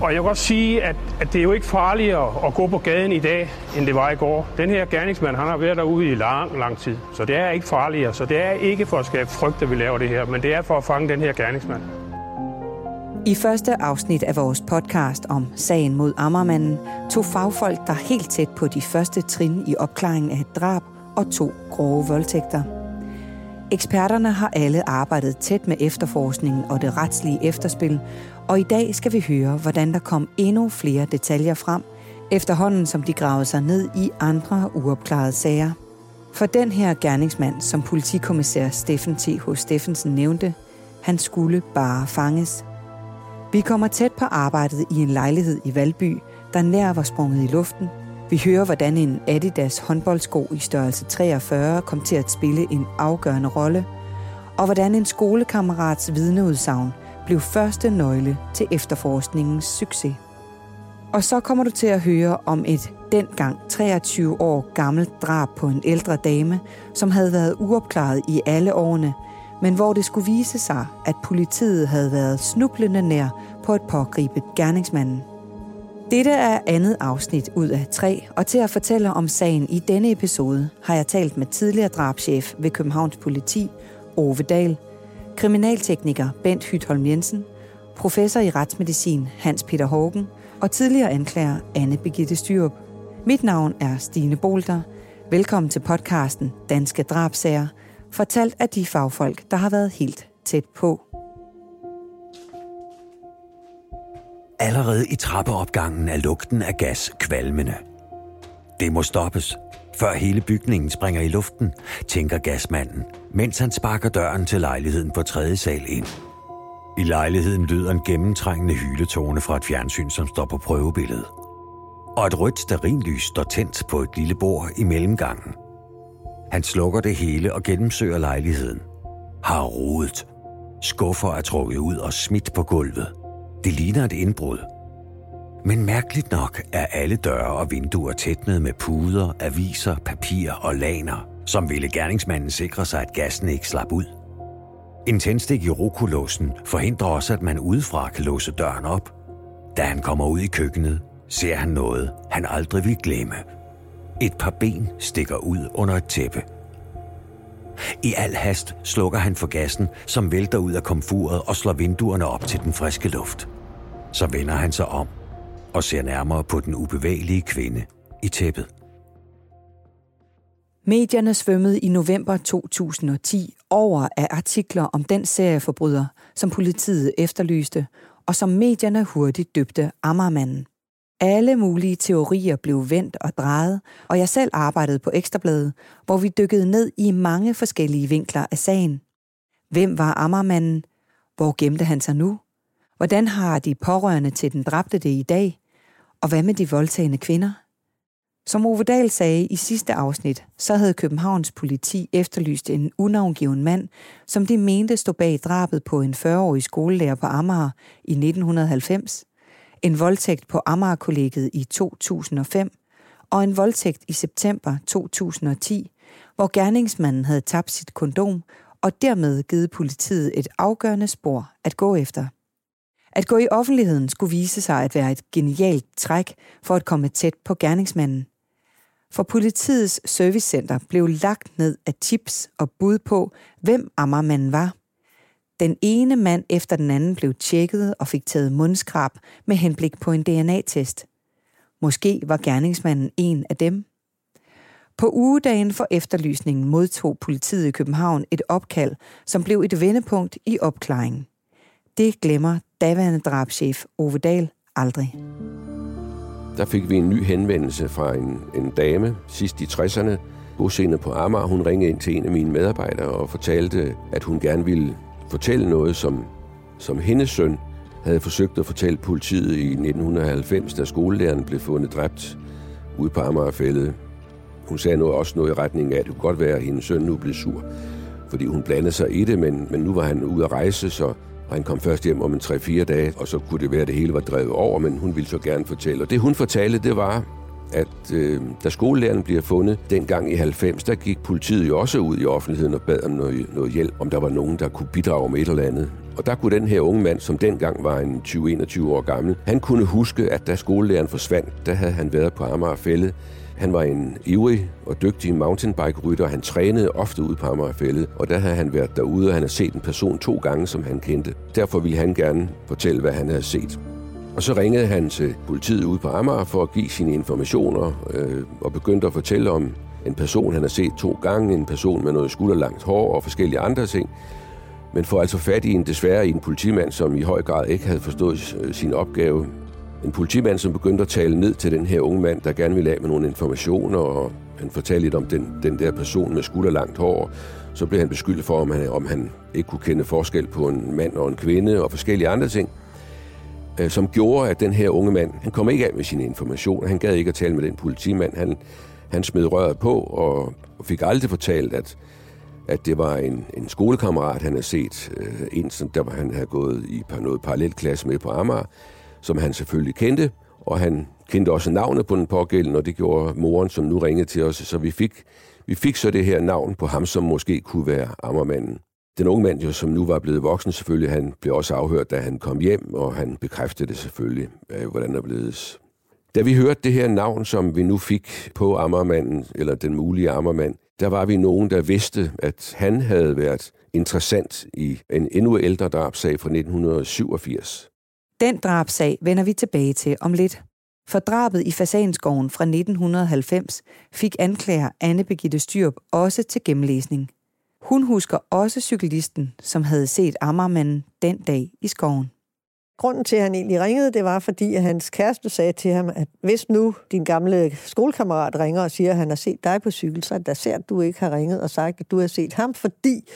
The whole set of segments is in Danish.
Og jeg vil også sige, at, at det er jo ikke farligere at gå på gaden i dag, end det var i går. Den her gerningsmand, han har været derude i lang, lang tid. Så det er ikke farligere. Så det er ikke for at skabe frygt, at vi laver det her, men det er for at fange den her gerningsmand. I første afsnit af vores podcast om sagen mod Ammermanden tog fagfolk der helt tæt på de første trin i opklaringen af et drab og to grove voldtægter. Eksperterne har alle arbejdet tæt med efterforskningen og det retslige efterspil, og i dag skal vi høre, hvordan der kom endnu flere detaljer frem, efterhånden som de gravede sig ned i andre uopklarede sager. For den her gerningsmand, som politikommissær Steffen T.H. Steffensen nævnte, han skulle bare fanges. Vi kommer tæt på arbejdet i en lejlighed i Valby, der nær var sprunget i luften. Vi hører, hvordan en Adidas håndboldsko i størrelse 43 kom til at spille en afgørende rolle, og hvordan en skolekammerats vidneudsagn blev første nøgle til efterforskningens succes. Og så kommer du til at høre om et dengang 23 år gammelt drab på en ældre dame, som havde været uopklaret i alle årene, men hvor det skulle vise sig, at politiet havde været snublende nær på at pågribe gerningsmanden. Dette er andet afsnit ud af tre, og til at fortælle om sagen i denne episode har jeg talt med tidligere drabschef ved Københavns Politi, Ove Dahl, kriminaltekniker Bent Hytholm Jensen, professor i retsmedicin Hans Peter Hågen og tidligere anklager Anne Begitte Styrup. Mit navn er Stine Bolter. Velkommen til podcasten Danske Drabsager, fortalt af de fagfolk, der har været helt tæt på. Allerede i trappeopgangen er lugten af gas kvalmende. Det må stoppes, før hele bygningen springer i luften, tænker gasmanden, mens han sparker døren til lejligheden på tredje sal ind. I lejligheden lyder en gennemtrængende hyletone fra et fjernsyn, som står på prøvebilledet. Og et rødt sterinlys står tændt på et lille bord i mellemgangen. Han slukker det hele og gennemsøger lejligheden. Har rodet. Skuffer er trukket ud og smidt på gulvet. Det ligner et indbrud. Men mærkeligt nok er alle døre og vinduer tætnet med puder, aviser, papir og laner, som ville gerningsmanden sikre sig, at gassen ikke slap ud. En tændstik i rokulåsen forhindrer også, at man udefra kan låse døren op. Da han kommer ud i køkkenet, ser han noget, han aldrig vil glemme. Et par ben stikker ud under et tæppe. I al hast slukker han for gassen, som vælter ud af komfuret og slår vinduerne op til den friske luft. Så vender han sig om og ser nærmere på den ubevægelige kvinde i tæppet. Medierne svømmede i november 2010 over af artikler om den serieforbryder, som politiet efterlyste, og som medierne hurtigt døbte Ammermanden. Alle mulige teorier blev vendt og drejet, og jeg selv arbejdede på Ekstrabladet, hvor vi dykkede ned i mange forskellige vinkler af sagen. Hvem var Ammermanden? Hvor gemte han sig nu? Hvordan har de pårørende til den dræbte det i dag? Og hvad med de voldtagende kvinder? Som Ove Dahl sagde i sidste afsnit, så havde Københavns politi efterlyst en unavngiven mand, som de mente stod bag drabet på en 40-årig skolelærer på Amager i 1990, en voldtægt på Amager-kollegiet i 2005 og en voldtægt i september 2010, hvor gerningsmanden havde tabt sit kondom og dermed givet politiet et afgørende spor at gå efter. At gå i offentligheden skulle vise sig at være et genialt træk for at komme tæt på gerningsmanden. For politiets servicecenter blev lagt ned af tips og bud på, hvem Ammermanden var. Den ene mand efter den anden blev tjekket og fik taget mundskrab med henblik på en DNA-test. Måske var gerningsmanden en af dem. På ugedagen for efterlysningen modtog politiet i København et opkald, som blev et vendepunkt i opklaringen. Det glemmer daværende drabschef Ove Dahl aldrig. Der fik vi en ny henvendelse fra en, en dame sidst i 60'erne, bosiddende på Amager. Hun ringede ind til en af mine medarbejdere og fortalte, at hun gerne ville fortælle noget, som, som hendes søn havde forsøgt at fortælle politiet i 1990, da skolelæreren blev fundet dræbt ude på Amagerfældet. Hun sagde noget, også noget i retning af, at det kunne godt være, at hendes søn nu blev sur, fordi hun blandede sig i det, men, men nu var han ude at rejse, så og han kom først hjem om en 3-4 dage, og så kunne det være, at det hele var drevet over, men hun ville så gerne fortælle. Og det hun fortalte, det var, at øh, da skolelæreren bliver fundet dengang i 90, der gik politiet jo også ud i offentligheden og bad om noget, noget hjælp, om der var nogen, der kunne bidrage med et eller andet. Og der kunne den her unge mand, som dengang var en 20-21 år gammel, han kunne huske, at da skolelæreren forsvandt, der havde han været på Amagerfællet. Han var en ivrig og dygtig mountainbike-rytter. Han trænede ofte ude på Amagerfællet, og der havde han været derude, og han havde set en person to gange, som han kendte. Derfor ville han gerne fortælle, hvad han havde set. Og så ringede han til politiet ude på Amager for at give sine informationer øh, og begyndte at fortælle om en person, han har set to gange, en person med noget skulderlangt hår og forskellige andre ting. Men får altså fat i en desværre i en politimand, som i høj grad ikke havde forstået øh, sin opgave. En politimand, som begyndte at tale ned til den her unge mand, der gerne ville af med nogle informationer, og han fortalte lidt om den, den der person med skulderlangt hår. Så blev han beskyldt for, om han, om han ikke kunne kende forskel på en mand og en kvinde og forskellige andre ting øh, som gjorde, at den her unge mand, han kom ikke af med sine informationer. Han gad ikke at tale med den politimand. Han, han smed røret på og fik aldrig fortalt, at, at det var en, en skolekammerat, han havde set. Øh, en, som der han havde gået i noget parallelklasse med på Amager, som han selvfølgelig kendte. Og han kendte også navnet på den pågældende, og det gjorde moren, som nu ringede til os. Så vi fik, vi fik så det her navn på ham, som måske kunne være Ammermanden. Den unge mand, jo, som nu var blevet voksen selvfølgelig, han blev også afhørt, da han kom hjem, og han bekræftede det selvfølgelig, øh, hvordan der blevet. da vi hørte det her navn, som vi nu fik på Ammermanden, eller den mulige Ammermand, der var vi nogen, der vidste, at han havde været interessant i en endnu ældre drabsag fra 1987. Den drabsag vender vi tilbage til om lidt. For drabet i Fasanskoven fra 1990 fik anklager Anne Begitte Styrp også til gennemlæsning. Hun husker også cyklisten, som havde set Ammermanden den dag i skoven. Grunden til, at han egentlig ringede, det var, fordi at hans kæreste sagde til ham, at hvis nu din gamle skolekammerat ringer og siger, at han har set dig på cykel, så er det ser, at du ikke har ringet og sagt, at du har set ham, fordi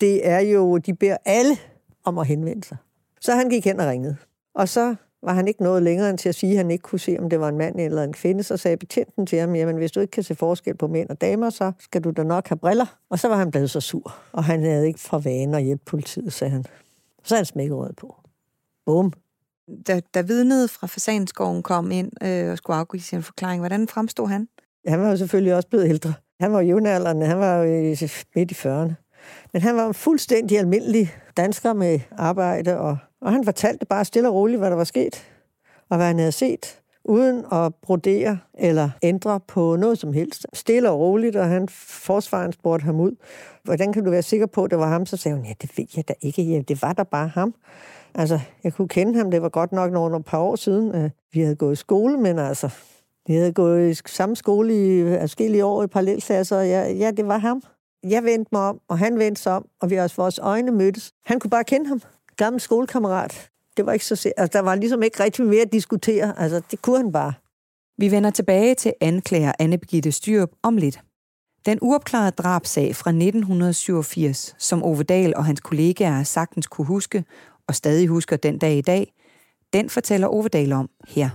det er jo, de beder alle om at henvende sig. Så han gik hen og ringede. Og så var han ikke noget længere end til at sige, at han ikke kunne se, om det var en mand eller en kvinde. Så sagde betjenten til ham, jamen hvis du ikke kan se forskel på mænd og damer, så skal du da nok have briller. Og så var han blevet så sur, og han havde ikke fra vane at hjælpe politiet, sagde han. Så han smækket på. Bum. Da, da vidnet fra Fasanskoven kom ind øh, og skulle afgive sin forklaring, hvordan fremstod han? Han var jo selvfølgelig også blevet ældre. Han var jævnaldrende, han var jo midt i 40'erne. Men han var en fuldstændig almindelig dansker med arbejde, og, og han fortalte bare stille og roligt, hvad der var sket, og hvad han havde set, uden at brodere eller ændre på noget som helst. Stille og roligt, og han forsvaren spurgte ham ud. Hvordan kan du være sikker på, at det var ham? Så sagde hun, ja, det ved jeg da ikke. Ja, det var da bare ham. Altså, jeg kunne kende ham, det var godt nok nogle par år siden. at Vi havde gået i skole, men altså, vi havde gået i samme skole i forskellige år i parallelklasser, og ja, ja, det var ham. Jeg vendte mig om, og han vendte sig om, og vi også vores øjne mødtes. Han kunne bare kende ham. Gammel skolekammerat. Det var ikke så altså, der var ligesom ikke rigtig mere at diskutere. Altså, det kunne han bare. Vi vender tilbage til anklager Anne Birgitte Styrup om lidt. Den uopklarede drabsag fra 1987, som Ove Dahl og hans kollegaer sagtens kunne huske, og stadig husker den dag i dag, den fortæller Overdal om her.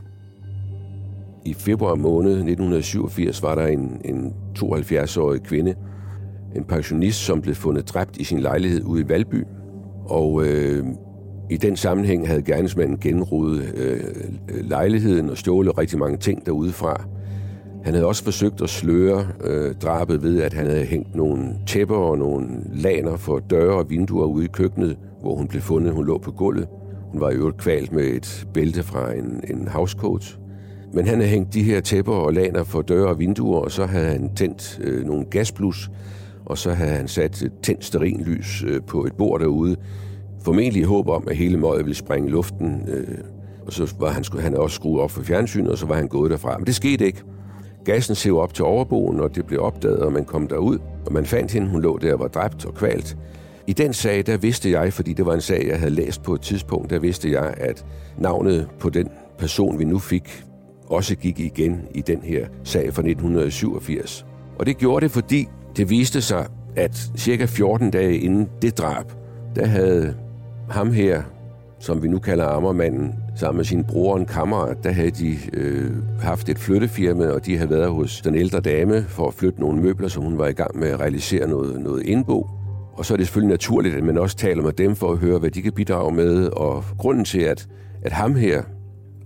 I februar måned 1987 var der en, en 72-årig kvinde, en pensionist, som blev fundet dræbt i sin lejlighed ude i Valby. Og øh, i den sammenhæng havde gerningsmanden genrodet øh, lejligheden og stjålet rigtig mange ting derudefra. Han havde også forsøgt at sløre øh, drabet ved, at han havde hængt nogle tæpper og nogle laner for døre og vinduer ude i køkkenet, hvor hun blev fundet. Hun lå på gulvet. Hun var i øvrigt kvalt med et bælte fra en, en housecoat. Men han havde hængt de her tæpper og laner for døre og vinduer, og så havde han tændt øh, nogle gasblus, og så havde han sat et tændt sterinlys øh, på et bord derude. Formentlig i håb om, at hele møget ville springe i luften. Øh, og så var han, han havde også skruet op for fjernsynet, og så var han gået derfra. Men det skete ikke. Gassen sev op til overboen, og det blev opdaget, og man kom derud. Og man fandt hende, hun lå der og var dræbt og kvalt. I den sag, der vidste jeg, fordi det var en sag, jeg havde læst på et tidspunkt, der vidste jeg, at navnet på den person, vi nu fik, også gik igen i den her sag fra 1987. Og det gjorde det, fordi det viste sig, at cirka 14 dage inden det drab, der havde ham her, som vi nu kalder Ammermanden, sammen med sin bror og en kammerat, der havde de øh, haft et flyttefirma, og de havde været hos den ældre dame for at flytte nogle møbler, som hun var i gang med at realisere noget, noget indbo. Og så er det selvfølgelig naturligt, at man også taler med dem for at høre, hvad de kan bidrage med. Og grunden til, at, at ham her,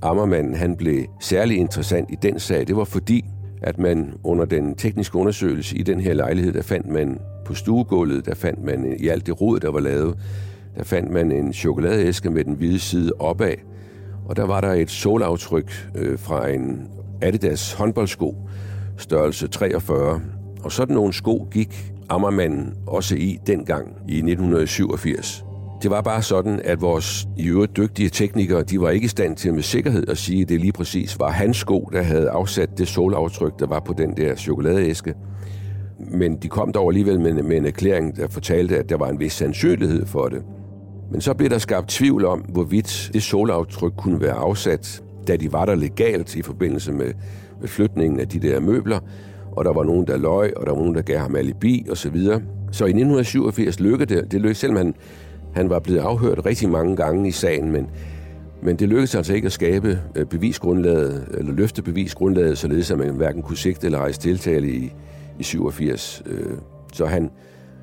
Ammermanden, han blev særlig interessant i den sag, det var fordi, at man under den tekniske undersøgelse i den her lejlighed, der fandt man på stuegulvet, der fandt man i alt det rod, der var lavet, der fandt man en chokoladeæske med den hvide side opad, og der var der et solaftryk øh, fra en Adidas håndboldsko, størrelse 43. Og sådan nogle sko gik Ammermanden også i dengang i 1987. Det var bare sådan, at vores i øvrigt dygtige teknikere, de var ikke i stand til med sikkerhed at sige, at det lige præcis var hans sko, der havde afsat det solaftryk, der var på den der chokoladeæske. Men de kom dog alligevel med, med en erklæring, der fortalte, at der var en vis sandsynlighed for det. Men så blev der skabt tvivl om, hvorvidt det solaftryk kunne være afsat, da de var der legalt i forbindelse med, med flytningen af de der møbler, og der var nogen, der løg, og der var nogen, der gav ham alibi osv. Så, videre. så i 1987 lykkedes det, det lykkedes, selvom han, han var blevet afhørt rigtig mange gange i sagen, men, men det lykkedes altså ikke at skabe øh, bevisgrundlaget, eller løfte bevisgrundlaget, således at man hverken kunne sigte eller rejse tiltale i, i 87. Øh, så han,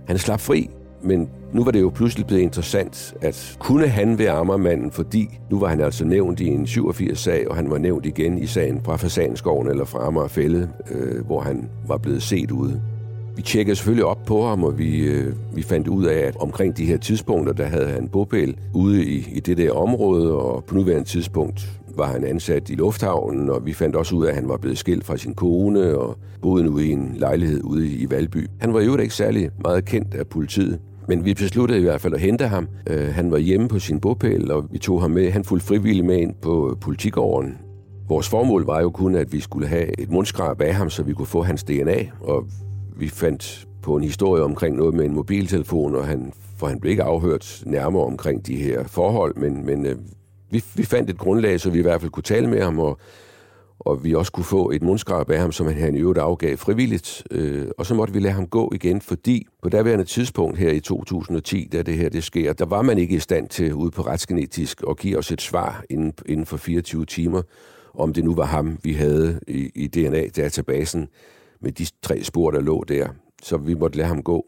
han slap fri, men nu var det jo pludselig blevet interessant, at kunne han være Ammermanden, fordi nu var han altså nævnt i en 87-sag, og han var nævnt igen i sagen fra Fasanskoven eller fra Amagerfælde, øh, hvor han var blevet set ude. Vi tjekkede selvfølgelig op på ham, og vi, øh, vi fandt ud af, at omkring de her tidspunkter, der havde han bopæl ude i, i det der område, og på nuværende tidspunkt var han ansat i lufthavnen, og vi fandt også ud af, at han var blevet skilt fra sin kone og boede nu i en lejlighed ude i Valby. Han var jo ikke særlig meget kendt af politiet. Men vi besluttede i hvert fald at hente ham. Øh, han var hjemme på sin bopæl, og vi tog ham med. Han fulgte frivilligt med ind på politigården. Vores formål var jo kun, at vi skulle have et mundskrab af ham, så vi kunne få hans DNA. Og vi fandt på en historie omkring noget med en mobiltelefon, og han, for han blev ikke afhørt nærmere omkring de her forhold, men, men øh, vi, vi fandt et grundlag, så vi i hvert fald kunne tale med ham, og og vi også kunne få et mundskrab af ham, som han i øvrigt afgav frivilligt. Øh, og så måtte vi lade ham gå igen, fordi på daværende tidspunkt her i 2010, da det her det sker, der var man ikke i stand til ude på retsgenetisk at give os et svar inden, inden for 24 timer, om det nu var ham, vi havde i, i DNA-databasen med de tre spor, der lå der. Så vi måtte lade ham gå.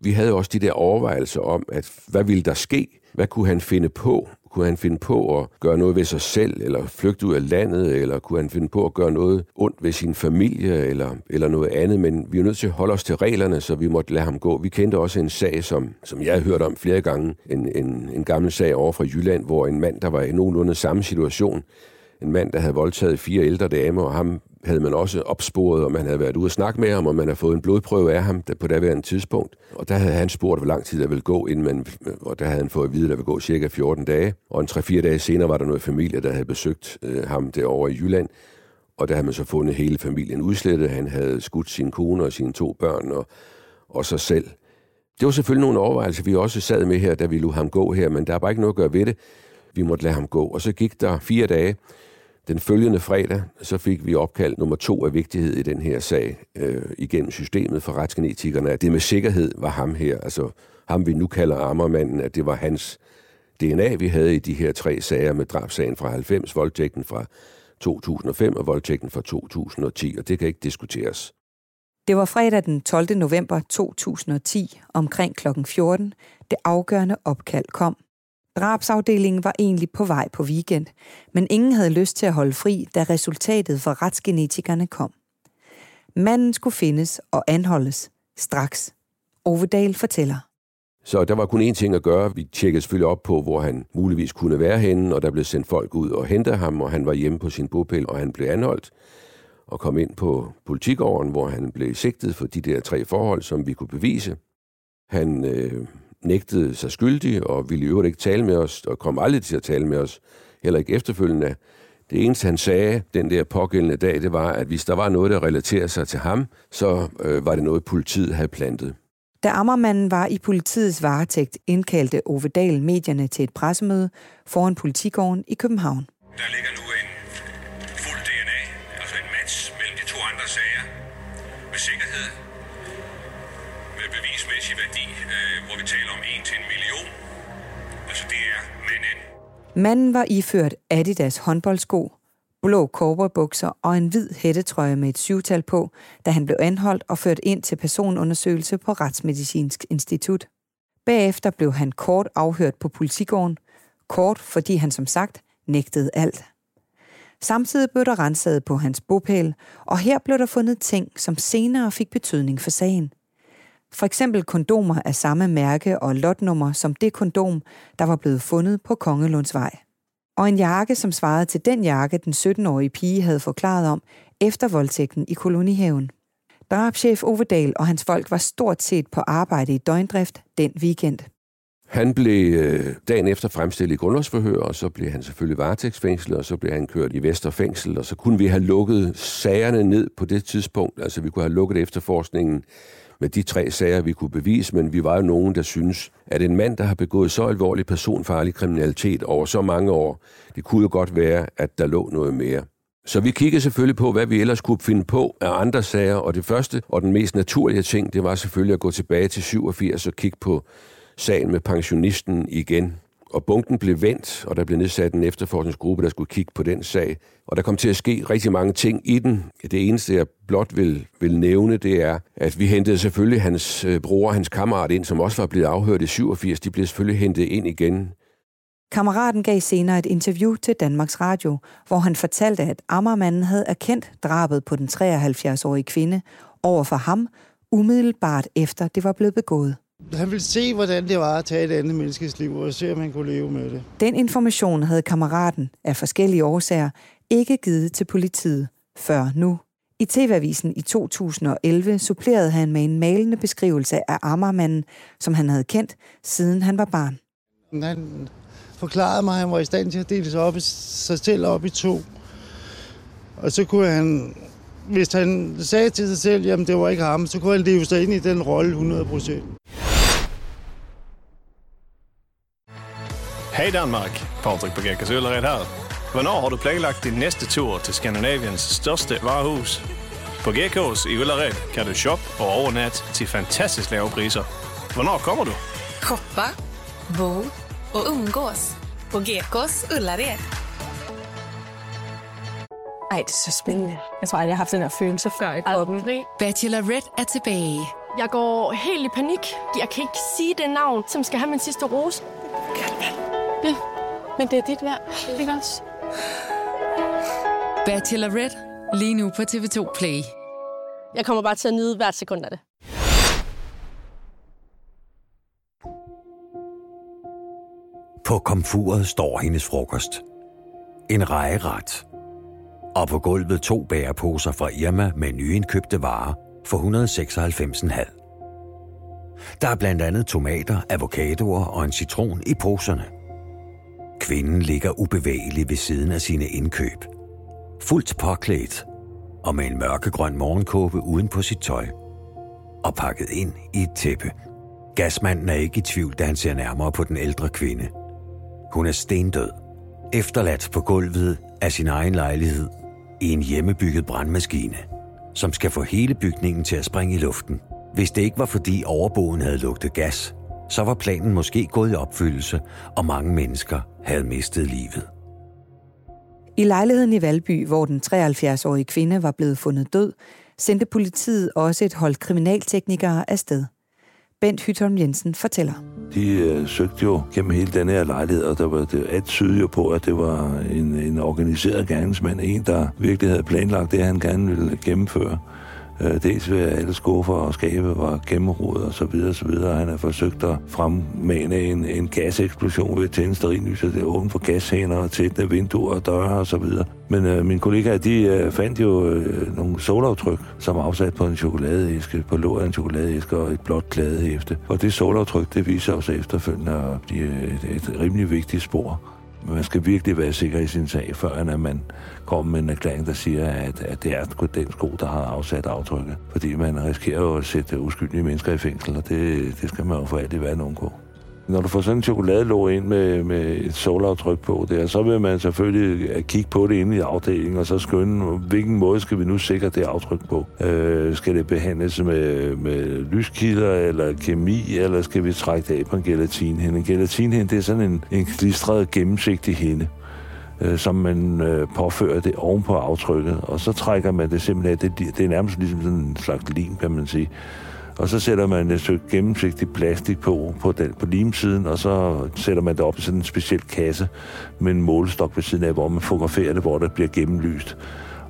Vi havde også de der overvejelser om, at hvad ville der ske? Hvad kunne han finde på? Kunne han finde på at gøre noget ved sig selv, eller flygte ud af landet, eller kunne han finde på at gøre noget ondt ved sin familie, eller, eller noget andet? Men vi er nødt til at holde os til reglerne, så vi måtte lade ham gå. Vi kendte også en sag, som, som jeg har hørt om flere gange, en, en, en gammel sag over fra Jylland, hvor en mand, der var i nogenlunde samme situation, en mand, der havde voldtaget fire ældre damer, og ham havde man også opsporet, og man havde været ude og snakke med ham, og man havde fået en blodprøve af ham på daværende tidspunkt. Og der havde han spurgt, hvor lang tid der ville gå, inden man, og der havde han fået at vide, at der ville gå cirka 14 dage. Og en 3-4 dage senere var der noget familie, der havde besøgt øh, ham derovre i Jylland, og der havde man så fundet hele familien udslettet. Han havde skudt sin kone og sine to børn og, og sig selv. Det var selvfølgelig nogle overvejelser, vi også sad med her, da vi lod ham gå her, men der er bare ikke noget at gøre ved det. Vi måtte lade ham gå. Og så gik der fire dage, den følgende fredag, så fik vi opkald nummer to af vigtighed i den her sag øh, igennem systemet for retsgenetikerne, at det med sikkerhed var ham her, altså ham vi nu kalder Ammermanden, at det var hans DNA, vi havde i de her tre sager med drabsagen fra 90, voldtægten fra 2005 og voldtægten fra 2010, og det kan ikke diskuteres. Det var fredag den 12. november 2010 omkring kl. 14, det afgørende opkald kom. Drabsafdelingen var egentlig på vej på weekend, men ingen havde lyst til at holde fri, da resultatet for retsgenetikerne kom. Manden skulle findes og anholdes straks. Ovedal fortæller. Så der var kun én ting at gøre. Vi tjekkede selvfølgelig op på, hvor han muligvis kunne være henne, og der blev sendt folk ud og hente ham, og han var hjemme på sin bopæl, og han blev anholdt og kom ind på politigården, hvor han blev sigtet for de der tre forhold, som vi kunne bevise. Han øh, nægtede sig skyldig og ville i øvrigt ikke tale med os, og kom aldrig til at tale med os, heller ikke efterfølgende. Det eneste, han sagde den der pågældende dag, det var, at hvis der var noget, der relaterer sig til ham, så øh, var det noget, politiet havde plantet. Da Ammermanden var i politiets varetægt, indkaldte Ove Dahl medierne til et pressemøde foran politigården i København. Der ligger nu en fuld DNA, altså en match mellem de to andre sager, med sikkerhed, Manden var iført Adidas håndboldsko, blå korperbukser og en hvid hættetrøje med et syvtal på, da han blev anholdt og ført ind til personundersøgelse på Retsmedicinsk Institut. Bagefter blev han kort afhørt på politigården, kort fordi han som sagt nægtede alt. Samtidig blev der renset på hans bopæl, og her blev der fundet ting, som senere fik betydning for sagen. For eksempel kondomer af samme mærke og lotnummer som det kondom, der var blevet fundet på Kongelundsvej. Og en jakke, som svarede til den jakke, den 17-årige pige havde forklaret om efter voldtægten i kolonihaven. Drabschef Ovedal og hans folk var stort set på arbejde i døgndrift den weekend. Han blev øh, dagen efter fremstillet i grundlovsforhør, og så blev han selvfølgelig varetægtsfængslet, og så blev han kørt i Vesterfængsel, og så kunne vi have lukket sagerne ned på det tidspunkt. Altså vi kunne have lukket efterforskningen med de tre sager, vi kunne bevise, men vi var jo nogen, der synes, at en mand, der har begået så alvorlig personfarlig kriminalitet over så mange år, det kunne jo godt være, at der lå noget mere. Så vi kiggede selvfølgelig på, hvad vi ellers kunne finde på af andre sager, og det første og den mest naturlige ting, det var selvfølgelig at gå tilbage til 87 og kigge på sagen med pensionisten igen. Og bunken blev vendt, og der blev nedsat en efterforskningsgruppe, der skulle kigge på den sag. Og der kom til at ske rigtig mange ting i den. Det eneste, jeg blot vil, vil nævne, det er, at vi hentede selvfølgelig hans øh, bror og hans kammerat ind, som også var blevet afhørt i 87. De blev selvfølgelig hentet ind igen. Kammeraten gav senere et interview til Danmarks Radio, hvor han fortalte, at Ammermanden havde erkendt drabet på den 73-årige kvinde over for ham, umiddelbart efter det var blevet begået. Han ville se, hvordan det var at tage et andet menneskes liv, og se, om han kunne leve med det. Den information havde kammeraten af forskellige årsager ikke givet til politiet før nu. I TV-avisen i 2011 supplerede han med en malende beskrivelse af Ammermanden, som han havde kendt, siden han var barn. Han forklarede mig, at han var i stand til at dele sig, op, sig selv op i to. Og så kunne han, hvis han sagde til sig selv, at det var ikke ham, så kunne han leve sig ind i den rolle 100 procent. Hej Danmark, Patrik på Gekkas Ullared her. Hvornår har du planlagt din næste tur til Skandinaviens største varehus? På Gekås i Ullared kan du shoppe og overnatte til fantastisk lave priser. Hvornår kommer du? Shoppa, bo och umgås på Gekås Ullared. Ej, det er så spændende. Jeg tror aldrig, jeg har haft den her følelse før i kroppen. Bachelorette er tilbage. Jeg går helt i panik. Jeg kan ikke sige det navn, som skal have min sidste rose. Ja, men det er dit værd. Ikke også? Bachelorette lige nu på TV2 Play. Jeg kommer bare til at nyde hvert sekund af det. På komfuret står hendes frokost. En rejeret. Og på gulvet to bæreposer fra Irma med nyindkøbte varer for 196,5. Der er blandt andet tomater, avocadoer og en citron i poserne. Kvinden ligger ubevægelig ved siden af sine indkøb. Fuldt påklædt og med en mørkegrøn morgenkåbe uden på sit tøj. Og pakket ind i et tæppe. Gasmanden er ikke i tvivl, da han ser nærmere på den ældre kvinde. Hun er stendød. Efterladt på gulvet af sin egen lejlighed i en hjemmebygget brandmaskine, som skal få hele bygningen til at springe i luften. Hvis det ikke var fordi overboen havde lugtet gas, så var planen måske gået i opfyldelse, og mange mennesker havde mistet livet. I lejligheden i Valby, hvor den 73-årige kvinde var blevet fundet død, sendte politiet også et hold kriminalteknikere afsted. Bent Hytholm Jensen fortæller. De øh, søgte jo gennem hele den her lejlighed, og der var det alt tydeligt jo på, at det var en, en organiseret gerningsmand, en, der virkelig havde planlagt det, han gerne ville gennemføre. Øh, dels ved at alle skuffer og skabe var gennemrodet og så videre, og så videre. Han har forsøgt at fremmane en, en gaseksplosion ved at tænde stearinlyset, det åbent for gashænder og tætne vinduer og døre og så videre. Men øh, mine kollegaer, de øh, fandt jo øh, nogle solaftryk, som afsat på en chokoladeæske, på låret af en chokoladeæske og et blåt klædehæfte. Og det solaftryk, det viser os efterfølgende at blive et, et rimelig vigtigt spor. Men man skal virkelig være sikker i sin sag, før at man kommer med en erklæring, der siger, at, at det er den sko, der har afsat aftrykket. Fordi man risikerer jo at sætte uskyldige mennesker i fængsel, og det, det skal man jo for alt i verden undgå. Når du får sådan en chokoladelåg ind med, med et solaftryk på der, så vil man selvfølgelig øh, kigge på det inde i afdelingen, og så skønne, hvilken måde skal vi nu sikre det aftryk på. Øh, skal det behandles med, med lyskilder eller kemi, eller skal vi trække det af på en gelatinhinde? En gelatinhinde, det er sådan en, en klistret gennemsigtig hinde øh, som man øh, påfører det oven på aftrykket, og så trækker man det simpelthen, det, det er nærmest ligesom sådan en slags lim, kan man sige. Og så sætter man et stykke gennemsigtigt plastik på, på, den, på limsiden, og så sætter man det op i sådan en speciel kasse med en målestok ved siden af, hvor man fotograferer det, hvor det bliver gennemlyst.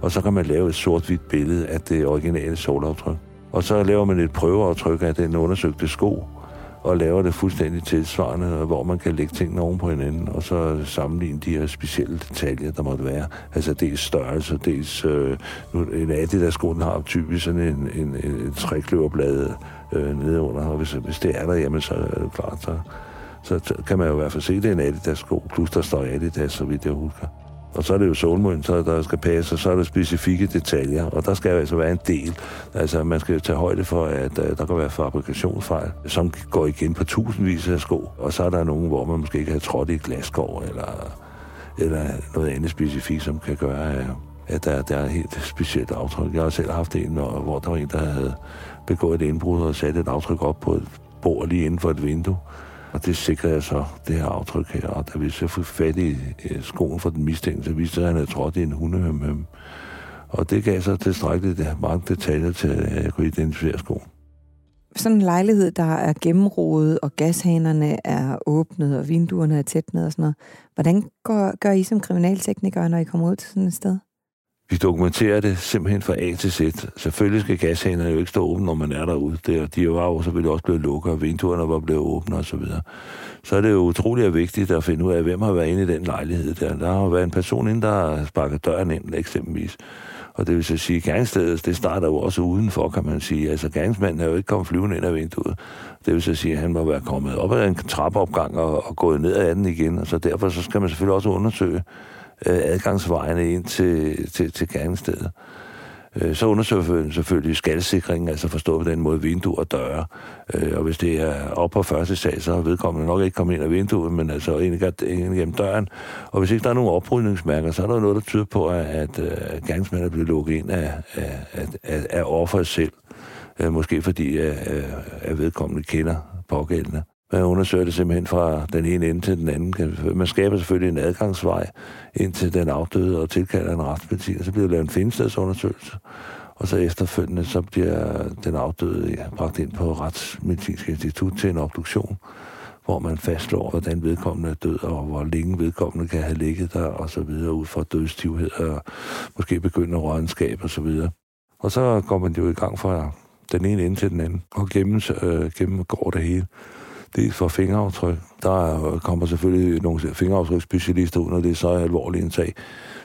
Og så kan man lave et sort-hvidt billede af det originale solaftryk. Og så laver man et prøveaftryk af den undersøgte sko, og laver det fuldstændig tilsvarende, hvor man kan lægge tingene oven på hinanden, og så sammenligne de her specielle detaljer, der måtte være. Altså dels størrelse, dels øh, nu, en Adidas-sko, den har typisk sådan en, en, en, en trækløverblad øh, nede under, og hvis, hvis det er der, jamen så er det klart, så, så kan man jo i hvert fald se, at det er en Adidas-sko, plus der står Adidas, så vidt jeg husker. Og så er det jo solmønter, der skal passe, og så er der specifikke detaljer, og der skal altså være en del. Altså, man skal tage højde for, at øh, der kan være fabrikationsfejl, som går igen på tusindvis af sko, og så er der nogen, hvor man måske ikke har trådt i et glasskår, eller, eller noget andet specifikt, som kan gøre, øh, at der, der er et helt specielt aftryk. Jeg har selv haft en, hvor der var en, der havde begået et indbrud og sat et aftryk op på et bord lige inden for et vindue. Og det sikrer jeg så, det her aftryk her. Og da vi så fik fat i skoen for den mistænkte, så viste at han havde trådt i en hundehøm. Og det gav så tilstrækkeligt mange detaljer til, at jeg kunne identificere skoen. Sådan en lejlighed, der er gennemrodet, og gashanerne er åbnet, og vinduerne er tætnet og sådan noget. Hvordan gør, gør I som kriminalteknikere, når I kommer ud til sådan et sted? Vi dokumenterer det simpelthen fra A til Z. Selvfølgelig skal gashanerne jo ikke stå åbne, når man er derude. Der, de var jo selvfølgelig også blevet lukket, og vinduerne var blevet åbne osv. Så, så er det jo utroligt vigtigt at finde ud af, hvem har været inde i den lejlighed der. Der har været en person inde, der har sparket døren ind, eksempelvis. Og det vil så sige, at gerningsstedet, det starter jo også udenfor, kan man sige. Altså, gerningsmanden er jo ikke kommet flyvende ind ad vinduet. Det vil så sige, at han må være kommet op ad en trappeopgang og, og gået ned ad den igen. Og så derfor så skal man selvfølgelig også undersøge, øh, adgangsvejene ind til, til, til gerningsstedet. Øh, så undersøger vi selvfølgelig skaldsikringen, altså forstået på den måde vinduer og døre. Øh, og hvis det er op på første sal, så er vedkommende nok ikke kommet ind af vinduet, men altså ind gennem døren. Og hvis ikke der er nogen oprydningsmærker, så er der noget, der tyder på, at, at, øh, at gerningsmanden er blevet lukket ind af, af, af, af offeret selv. Øh, måske fordi at, at vedkommende kender pågældende. Man undersøger det simpelthen fra den ene ende til den anden. Man skaber selvfølgelig en adgangsvej ind til den afdøde og tilkalder en retsmedicin, og så bliver der lavet en findstedsundersøgelse. Og så efterfølgende, så bliver den afdøde ja, bragt ind på Retsmedicinsk Institut til en obduktion, hvor man fastslår, hvordan vedkommende er død, og hvor længe vedkommende kan have ligget der, og så videre, ud fra dødstivhed, og måske begynde rådenskab, og så videre. Og så går man jo i gang fra den ene ende til den anden, og gennem, øh, gennemgår det hele dels for fingeraftryk. Der kommer selvfølgelig nogle fingeraftryksspecialister ud, når det er så alvorligt en sag.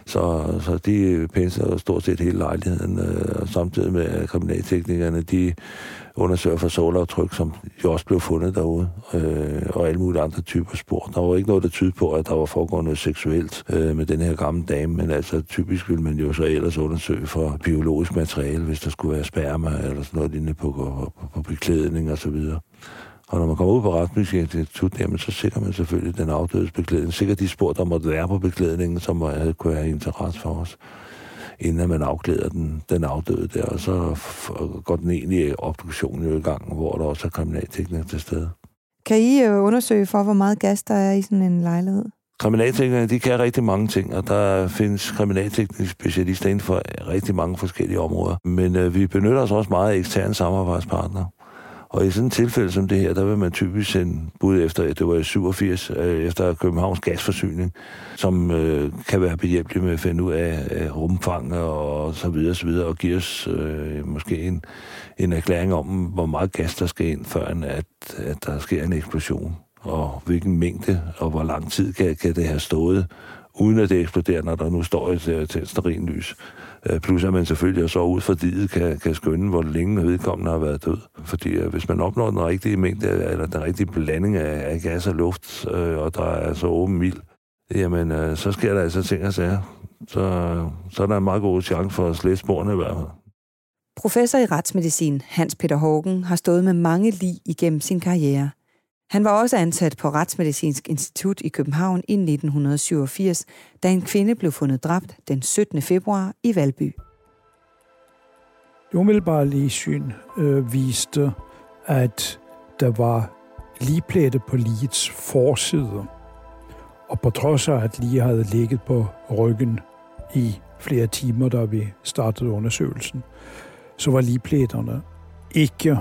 Så, så de pensler stort set hele lejligheden, øh, og samtidig med at kriminalteknikerne, de undersøger for solaftryk, som jo også blev fundet derude, øh, og alle mulige andre typer spor. Der var ikke noget, der tyder på, at der var foregået noget seksuelt øh, med den her gamle dame, men altså typisk ville man jo så ellers undersøge for biologisk materiale, hvis der skulle være sperma eller sådan noget lignende på, på, på beklædning og så videre. Og når man kommer ud på Retsmedicinsk Institut, jamen, så sikrer man selvfølgelig den afdødes beklædning. Sikkert de spor, der måtte være på beklædningen, som kunne have interesse for os inden man afklæder den, den afdøde der, og så går den egentlige obduktion jo i gang, hvor der også er kriminaltekniker til stede. Kan I øh, undersøge for, hvor meget gas der er i sådan en lejlighed? Kriminalteknikerne, de kan rigtig mange ting, og der findes kriminaltekniske specialister inden for rigtig mange forskellige områder. Men øh, vi benytter os også meget af eksterne samarbejdspartnere. Og i sådan et tilfælde som det her, der vil man typisk sende bud efter, det var i 87, øh, efter Københavns gasforsyning, som øh, kan være behjælpelig med at finde ud af, af rumfang og så videre, så videre og give os øh, måske en, en erklæring om, hvor meget gas der skal ind, før at, at der sker en eksplosion og hvilken mængde og hvor lang tid kan, kan det have stået, uden at det eksploderer, når der nu står et, øh, et lys. Øh, plus at man selvfølgelig så ud for diget kan, kan skønne, hvor længe vedkommende har været død. Fordi øh, hvis man opnår den rigtige mængde, eller den rigtige blanding af, af gas og luft, øh, og der er så åben mild, jamen øh, så sker der altså ting og sager. Så, så er der en meget god chance for at slæde sporene i hvert fald. Professor i retsmedicin Hans Peter Hågen har stået med mange lig igennem sin karriere – han var også ansat på Retsmedicinsk Institut i København i 1987, da en kvinde blev fundet dræbt den 17. februar i Valby. Det umiddelbare ligesyn øh, viste, at der var ligeplætte på ligets forside. Og på trods af, at lige havde ligget på ryggen i flere timer, da vi startede undersøgelsen, så var ligeplætterne ikke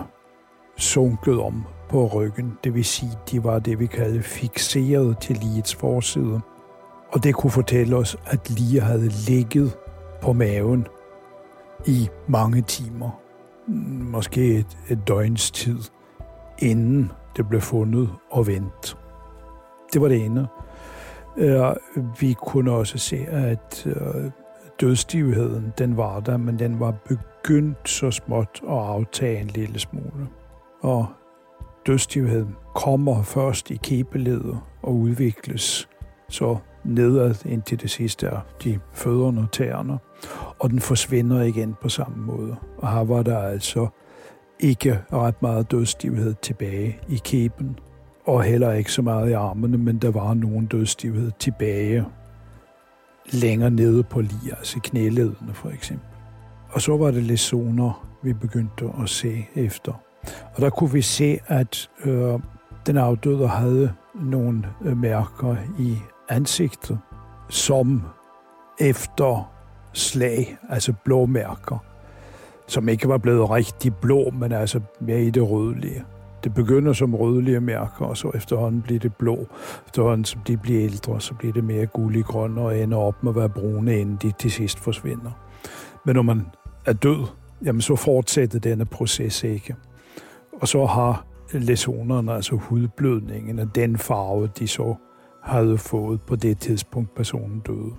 sunket om på ryggen. Det vil sige, de var det, vi kaldte fixeret til ligets forside. Og det kunne fortælle os, at lige havde ligget på maven i mange timer. måske et, et døgns tid, inden det blev fundet og vendt. Det var det ene. Øh, vi kunne også se, at øh, dødstivheden, den var der, men den var begyndt så småt at aftage en lille smule. Og dødstivheden kommer først i kæbeledet og udvikles så nedad indtil det sidste er de fødderne og tæerne, og den forsvinder igen på samme måde. Og her var der altså ikke ret meget dødstivhed tilbage i kæben, og heller ikke så meget i armene, men der var nogen dødstivhed tilbage længere nede på lige, altså knæledene for eksempel. Og så var det lesioner, vi begyndte at se efter. Og der kunne vi se, at øh, den afdøde havde nogle øh, mærker i ansigtet, som efter slag, altså blå mærker, som ikke var blevet rigtig blå, men altså mere i det rødlige. Det begynder som rødlige mærker, og så efterhånden bliver det blå. Efterhånden som de bliver ældre, så bliver det mere gullig grøn og ender op med at være brune, inden de til sidst forsvinder. Men når man er død, jamen så fortsætter denne proces ikke. Og så har læsonerne, altså hudblødningen, og den farve, de så havde fået på det tidspunkt, personen døde.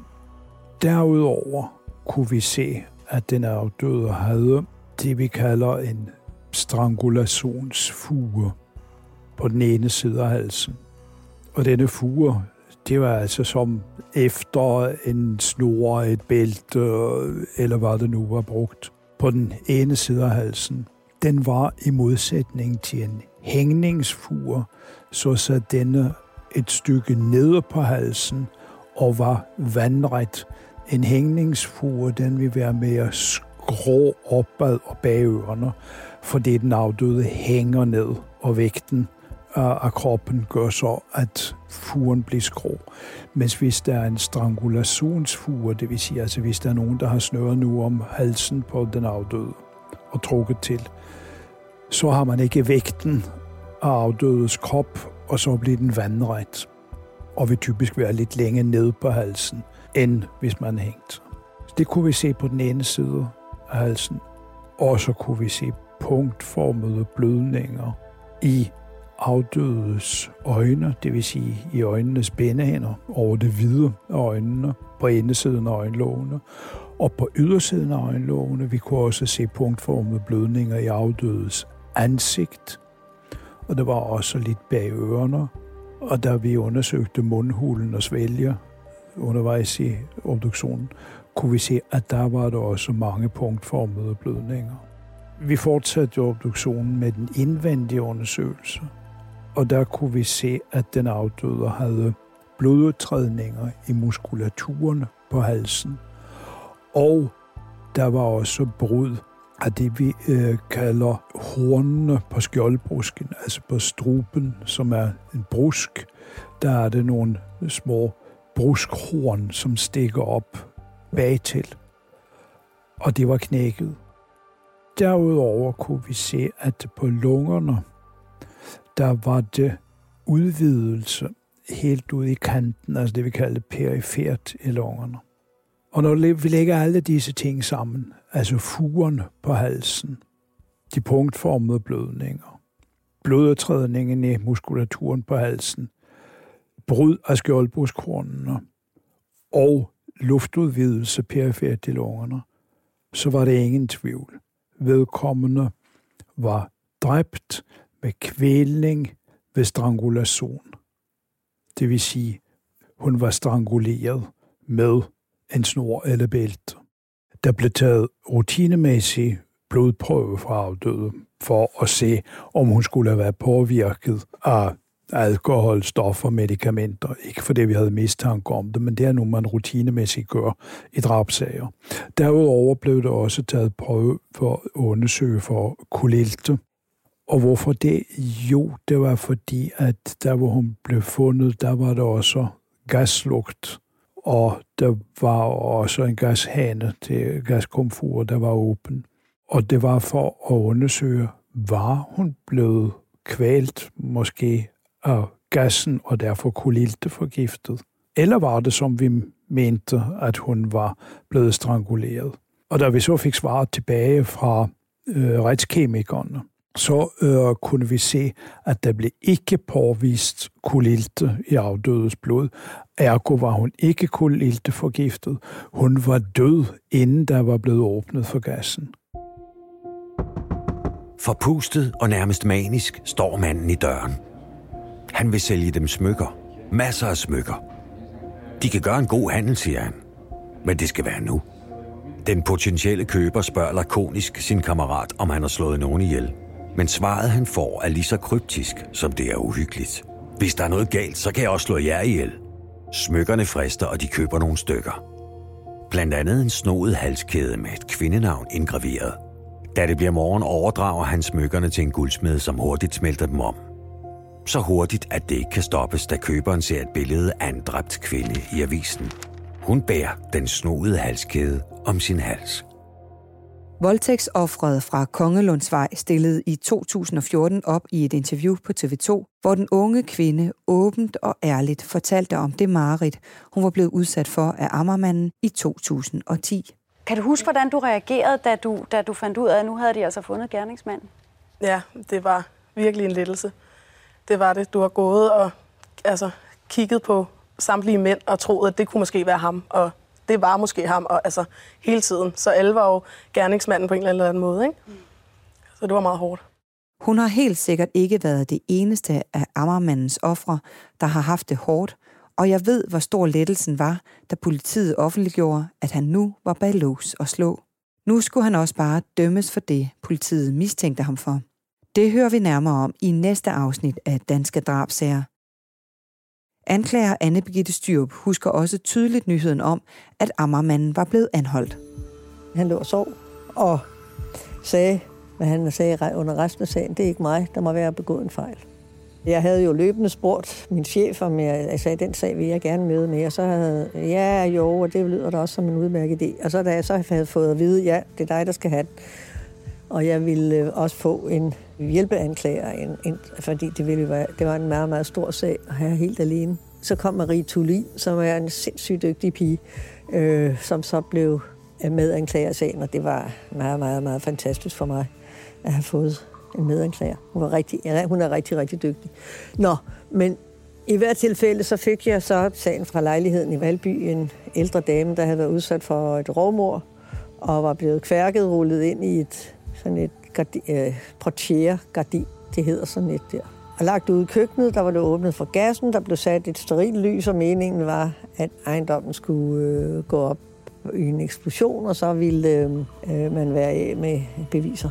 Derudover kunne vi se, at den afdøde havde det, vi kalder en strangulationsfuge på den ene side af halsen. Og denne fuge, det var altså som efter en snor, et bælte, øh, eller hvad det nu var brugt, på den ene side af halsen. Den var i modsætning til en hængningsfur, så sad denne et stykke nede på halsen og var vandret. En hængningsfur, den vil være mere skrå opad og bagørerne, fordi den afdøde hænger ned, og vægten af kroppen gør så, at furen bliver skrå. Mens hvis der er en strangulationsfure, det vil sige, altså hvis der er nogen, der har snøret nu om halsen på den afdøde og trukket til, så har man ikke vægten af afdødes krop, og så bliver den vandret, og vil typisk være lidt længere ned på halsen, end hvis man er hængt. Det kunne vi se på den ene side af halsen, og så kunne vi se punktformede blødninger i afdødes øjne, det vil sige i øjnenes bændehænder over det hvide af øjnene, på indersiden af øjenlågene, og på ydersiden af øjenlågene, vi kunne også se punktformede blødninger i afdødes ansigt, og der var også lidt bag ørerne, og da vi undersøgte mundhulen og svælger undervejs i obduktionen, kunne vi se, at der var der også mange punktformede blødninger. Vi fortsatte obduktionen med den indvendige undersøgelse, og der kunne vi se, at den afdøde havde blodudtrædninger i muskulaturen på halsen, og der var også brud af det, vi øh, kalder hornene på skjoldbrusken, altså på struben, som er en brusk. Der er det nogle små bruskhorn, som stikker op bagtil, og det var knækket. Derudover kunne vi se, at på lungerne, der var det udvidelse helt ud i kanten, altså det vi kalder perifert i lungerne. Og når vi lægger alle disse ting sammen, altså furen på halsen, de punktformede blødninger, blodudtrædningen i muskulaturen på halsen, brud af skjoldbruskornene og luftudvidelse perifert i lungerne, så var det ingen tvivl. Vedkommende var dræbt med kvælning ved strangulation. Det vil sige, hun var stranguleret med en snor eller bælte. Der blev taget rutinemæssig blodprøve fra afdøde for at se, om hun skulle have været påvirket af alkohol, stoffer, medicamenter. Ikke fordi vi havde mistanke om det, men det er nu, man rutinemæssigt gør i drabsager. Derudover blev der også taget prøve for at undersøge for kulilte. Og hvorfor det? Jo, det var fordi, at der hvor hun blev fundet, der var der også gaslugt og der var også en gashane til gaskomfur, der var åben. Og det var for at undersøge, var hun blevet kvalt måske af gassen og derfor kulilte forgiftet? Eller var det, som vi mente, at hun var blevet stranguleret? Og da vi så fik svaret tilbage fra øh, retskemikerne, så øh, kunne vi se, at der blev ikke påvist kulilte i afdødes blod. Ergo var hun ikke kulilte forgiftet. Hun var død, inden der var blevet åbnet for gassen. Forpustet og nærmest manisk står manden i døren. Han vil sælge dem smykker. Masser af smykker. De kan gøre en god handel, siger han. Men det skal være nu. Den potentielle køber spørger lakonisk sin kammerat, om han har slået nogen ihjel. Men svaret, han får, er lige så kryptisk, som det er uhyggeligt. Hvis der er noget galt, så kan jeg også slå jer ihjel. Smykkerne frister, og de køber nogle stykker. Blandt andet en snoet halskæde med et kvindenavn indgraveret. Da det bliver morgen, overdrager han smykkerne til en guldsmed, som hurtigt smelter dem om. Så hurtigt, at det ikke kan stoppes, da køberen ser et billede af en dræbt kvinde i avisen. Hun bærer den snoede halskæde om sin hals. Voldtægtsoffret fra Kongelundsvej stillede i 2014 op i et interview på TV2, hvor den unge kvinde åbent og ærligt fortalte om det mareridt, hun var blevet udsat for af Ammermanden i 2010. Kan du huske, hvordan du reagerede, da du, da du fandt ud af, at nu havde de altså fundet gerningsmanden? Ja, det var virkelig en lettelse. Det var det. Du har gået og altså, kigget på samtlige mænd og troet, at det kunne måske være ham. Og det var måske ham, og altså hele tiden. Så alle var jo gerningsmanden på en eller anden måde, ikke? Mm. Så det var meget hårdt. Hun har helt sikkert ikke været det eneste af Ammermandens ofre, der har haft det hårdt, og jeg ved, hvor stor lettelsen var, da politiet offentliggjorde, at han nu var bag lås og slå. Nu skulle han også bare dømmes for det, politiet mistænkte ham for. Det hører vi nærmere om i næste afsnit af Danske Drabsager. Anklager Anne Birgitte Styrup husker også tydeligt nyheden om, at Ammermanden var blevet anholdt. Han lå og sov og sagde, hvad han sagde under resten af sagen, det er ikke mig, der må være begået en fejl. Jeg havde jo løbende spurgt min chef, om jeg, jeg sagde, den sag vil jeg gerne møde med, og så havde ja, jo, og det lyder da også som en udmærket idé. Og så da jeg så havde fået at vide, ja, det er dig, der skal have den, og jeg ville øh, også få en hjælpeanklager, en, en, fordi det, ville være, det var en meget, meget stor sag at have helt alene. Så kom Marie Tulli, som er en sindssygt dygtig pige, øh, som så blev øh, medanklager sagen, og det var meget, meget, meget fantastisk for mig at have fået en medanklager. Hun, var rigtig, ja, hun er rigtig, rigtig dygtig. Nå, men i hvert tilfælde så fik jeg så sagen fra lejligheden i Valby, en ældre dame, der havde været udsat for et rovmor, og var blevet kværket, rullet ind i et sådan et gardi, øh, gardin, det hedder sådan et der. Og lagt ud i køkkenet, der var det åbnet for gassen, der blev sat et steril lys, og meningen var, at ejendommen skulle øh, gå op i en eksplosion, og så ville øh, øh man være af med beviser.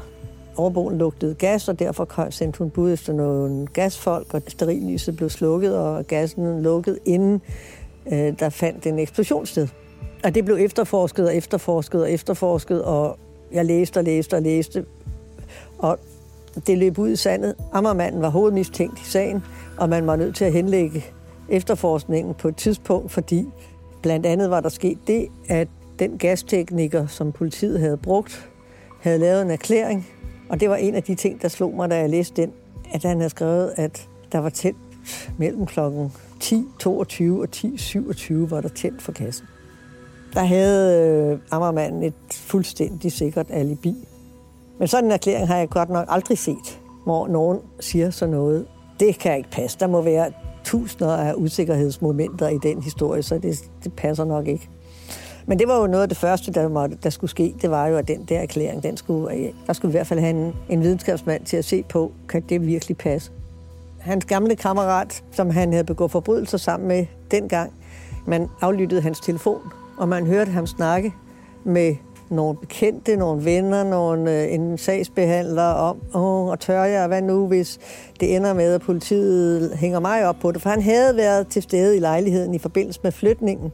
Overboen lugtede gas, og derfor sendte hun bud efter nogle gasfolk, og sterillyset blev slukket, og gassen lukket, inden øh, der fandt en eksplosion sted. Og det blev efterforsket og efterforsket og efterforsket, og jeg læste og læste og læste, og det løb ud i sandet. Ammermanden var hovedmistænkt i sagen, og man var nødt til at henlægge efterforskningen på et tidspunkt, fordi blandt andet var der sket det, at den gastekniker, som politiet havde brugt, havde lavet en erklæring, og det var en af de ting, der slog mig, da jeg læste den, at han havde skrevet, at der var tændt mellem klokken 10.22 og 10.27 var der tændt for kassen. Der havde øh, Ammermanden et fuldstændig sikkert alibi. Men sådan en erklæring har jeg godt nok aldrig set, hvor nogen siger sådan noget. Det kan ikke passe. Der må være tusinder af usikkerhedsmomenter i den historie, så det, det passer nok ikke. Men det var jo noget af det første, der, måtte, der skulle ske. Det var jo, at den der erklæring, den skulle, øh, der skulle i hvert fald have en, en videnskabsmand til at se på, kan det virkelig passe. Hans gamle kammerat, som han havde begået forbrydelser sammen med dengang, man aflyttede hans telefon, og man hørte ham snakke med nogle bekendte, nogle venner, nogle, øh, en sagsbehandler om, åh, og tør jeg, hvad nu, hvis det ender med, at politiet hænger mig op på det? For han havde været til stede i lejligheden i forbindelse med flytningen,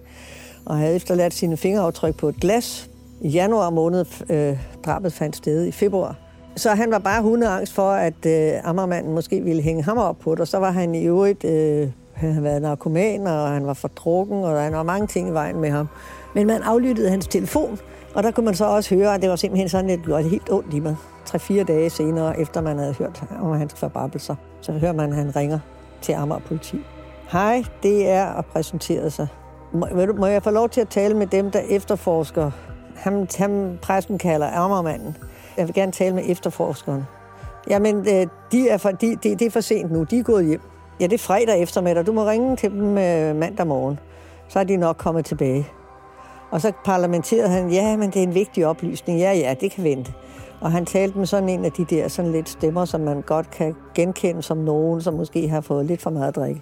og havde efterladt sine fingeraftryk på et glas. I januar måned øh, drabet fandt sted i februar. Så han var bare hundeangst for, at øh, Ammermanden måske ville hænge ham op på det, og så var han i øvrigt... Øh, han havde været narkoman, og han var fordrukken, og der var mange ting i vejen med ham. Men man aflyttede hans telefon, og der kunne man så også høre, at det var simpelthen sådan lidt, det helt ondt i mig. Tre-fire dage senere, efter man havde hørt om hans forbabelser, så hører man, at han ringer til Amager Politi. Hej, det er at præsentere sig. Må, må jeg få lov til at tale med dem, der efterforsker ham, ham pressen kalder Amagermanden? Jeg vil gerne tale med efterforskeren. Jamen, det de er for, de, de, det er for sent nu. De er gået hjem. Ja, det er fredag eftermiddag. Du må ringe til dem øh, mandag morgen. Så er de nok kommet tilbage. Og så parlamenterede han, ja, men det er en vigtig oplysning. Ja, ja, det kan vente. Og han talte med sådan en af de der sådan lidt stemmer, som man godt kan genkende som nogen, som måske har fået lidt for meget drik.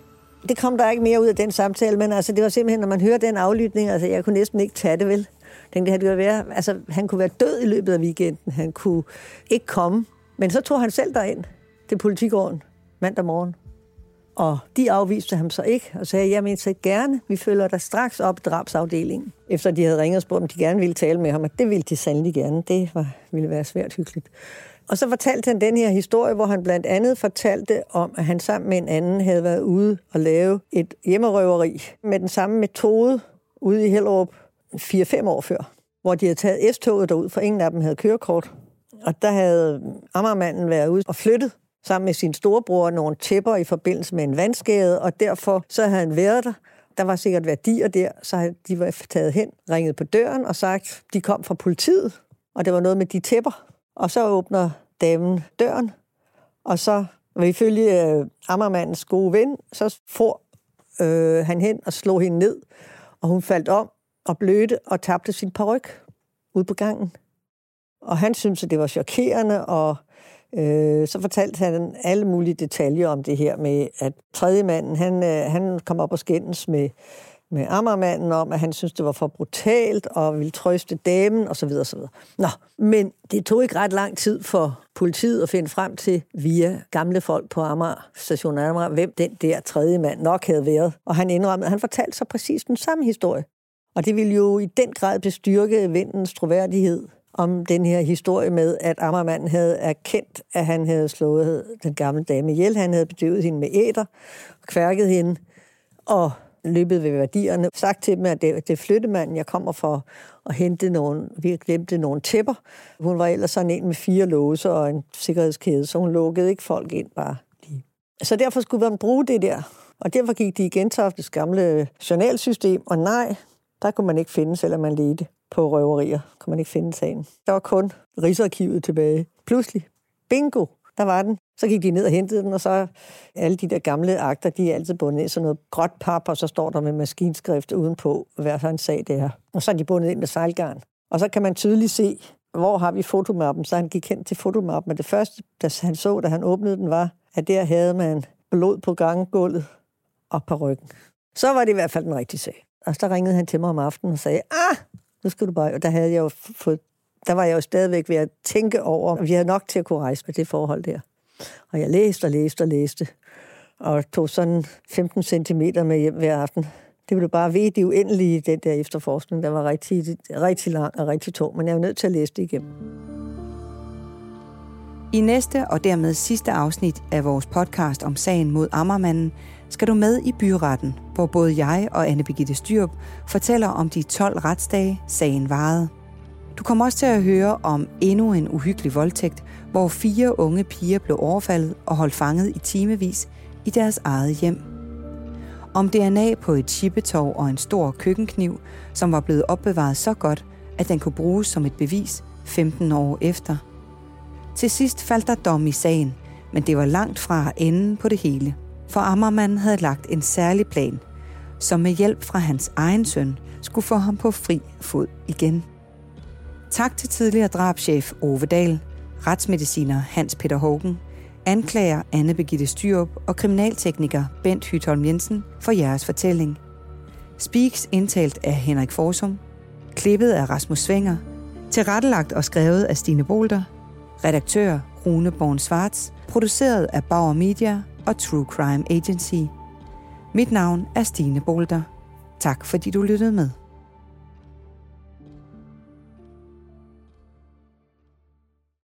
Det kom der ikke mere ud af den samtale, men altså, det var simpelthen, når man hører den aflytning, altså jeg kunne næsten ikke tage det vel. Tænkte, det kunne være, altså, han kunne være død i løbet af weekenden. Han kunne ikke komme. Men så tog han selv derind til politigården mandag morgen. Og de afviste ham så ikke, og sagde, jamen så gerne, vi følger dig straks op i drabsafdelingen. Efter de havde ringet og spurgt, om de gerne ville tale med ham, og det ville de sandelig gerne. Det var, ville være svært hyggeligt. Og så fortalte han den her historie, hvor han blandt andet fortalte om, at han sammen med en anden havde været ude og lave et hjemmerøveri med den samme metode ude i Hellerup 4-5 år før, hvor de havde taget S-toget derud, for ingen af dem havde kørekort. Og der havde Ammermanden været ude og flyttet sammen med sin storebror nogle tæpper i forbindelse med en vandskade, og derfor så havde han været der. Der var sikkert værdier der, så de var taget hen, ringet på døren og sagt, de kom fra politiet, og det var noget med de tæpper. Og så åbner damen døren, og så og ifølge øh, Ammermandens gode ven, så får øh, han hen og slog hende ned, og hun faldt om og blødte og tabte sin paryk ud på gangen. Og han syntes, at det var chokerende, og øh, så fortalte han alle mulige detaljer om det her med, at tredje manden, han, øh, han kom op og skændes med, med Ammermanden om, at han synes det var for brutalt, og ville trøste damen, osv. osv. Nå, men det tog ikke ret lang tid for politiet at finde frem til, via gamle folk på Amager, station Amager, hvem den der tredje mand nok havde været. Og han indrømmede, han fortalte så præcis den samme historie. Og det ville jo i den grad bestyrke vindens troværdighed om den her historie med, at Ammermanden havde erkendt, at han havde slået den gamle dame ihjel. Han havde bedøvet hende med æder, kværket hende og løbet ved værdierne. Sagt til dem, at det, det er flyttemanden, jeg kommer for at hente nogle, vi glemte nogle tæpper. Hun var ellers sådan en med fire låse og en sikkerhedskæde, så hun lukkede ikke folk ind bare lige. Så derfor skulle man bruge det der. Og derfor gik de igen Gentoftes gamle journalsystem, og nej, der kunne man ikke finde, selvom man ledte på røverier. Kunne man ikke finde sagen. Der var kun Rigsarkivet tilbage. Pludselig, bingo, der var den. Så gik de ned og hentede den, og så alle de der gamle akter, de er altid bundet ind i sådan noget gråt pap, og så står der med maskinskrift udenpå, hvad for en sag det er. Og så er de bundet ind med sejlgarn. Og så kan man tydeligt se, hvor har vi fotomappen. Så han gik hen til fotomappen, og det første, da han så, da han åbnede den, var, at der havde man blod på ganggulvet og på ryggen. Så var det i hvert fald den rigtige sag. Og så ringede han til mig om aftenen og sagde, ah, nu skal du bare... Og der havde jeg jo fået der var jeg jo stadigvæk ved at tænke over, at vi havde nok til at kunne rejse med det forhold der. Og jeg læste og læste og læste, og tog sådan 15 cm med hjem hver aften. Det blev bare ved det uendelige, den der efterforskning, der var rigtig, rigtig lang og rigtig tung, men jeg er nødt til at læse det igennem. I næste og dermed sidste afsnit af vores podcast om sagen mod Ammermanden, skal du med i byretten, hvor både jeg og Anne Birgitte Styrup fortæller om de 12 retsdage, sagen varede. Du kommer også til at høre om endnu en uhyggelig voldtægt, hvor fire unge piger blev overfaldet og holdt fanget i timevis i deres eget hjem. Om DNA på et chippetov og en stor køkkenkniv, som var blevet opbevaret så godt, at den kunne bruges som et bevis 15 år efter. Til sidst faldt der dom i sagen, men det var langt fra enden på det hele. For Ammermanden havde lagt en særlig plan, som med hjælp fra hans egen søn skulle få ham på fri fod igen. Tak til tidligere drabschef Ove Dahl, retsmediciner Hans Peter Hågen, anklager Anne Begitte Styrup og kriminaltekniker Bent Hytholm Jensen for jeres fortælling. Speaks indtalt af Henrik Forsum, klippet af Rasmus Svinger, tilrettelagt og skrevet af Stine Bolter, redaktør Rune Born Svarts, produceret af Bauer Media og True Crime Agency. Mit navn er Stine Bolter. Tak fordi du lyttede med.